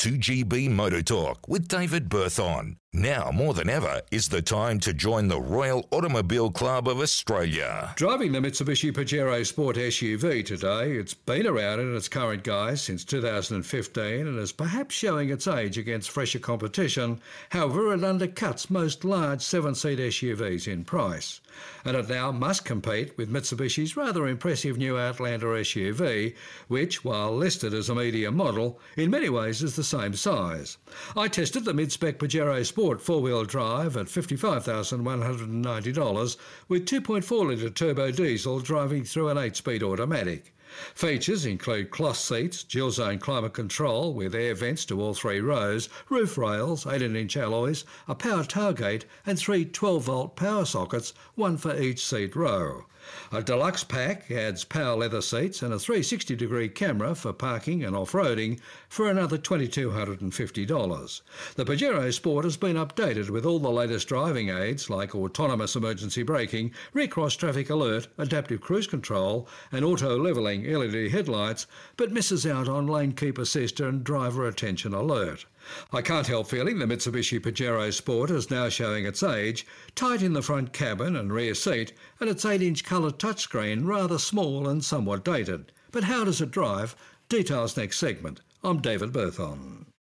2GB Motor Talk with David Berthon. Now, more than ever, is the time to join the Royal Automobile Club of Australia. Driving the Mitsubishi Pajero Sport SUV today, it's been around in its current guise since 2015 and is perhaps showing its age against fresher competition. However, it undercuts most large seven seat SUVs in price. And it now must compete with Mitsubishi's rather impressive new Outlander SUV, which, while listed as a medium model, in many ways is the same size. I tested the mid spec Pajero Sport four-wheel drive at $55,190 with 2.4 litre turbo diesel driving through an 8-speed automatic. Features include cloth seats, dual zone climate control with air vents to all three rows, roof rails, 18 inch alloys, a power tailgate, and three 12 volt power sockets, one for each seat row. A deluxe pack adds power leather seats and a 360 degree camera for parking and off roading for another $2,250. The Pajero Sport has been updated with all the latest driving aids like autonomous emergency braking, rear cross traffic alert, adaptive cruise control, and auto levelling LED headlights, but misses out on lane keep assist and driver attention alert. I can't help feeling the Mitsubishi Pajero Sport is now showing its age, tight in the front cabin and rear seat, and its 8 inch colour touchscreen rather small and somewhat dated. But how does it drive? Details next segment. I'm David Berthon.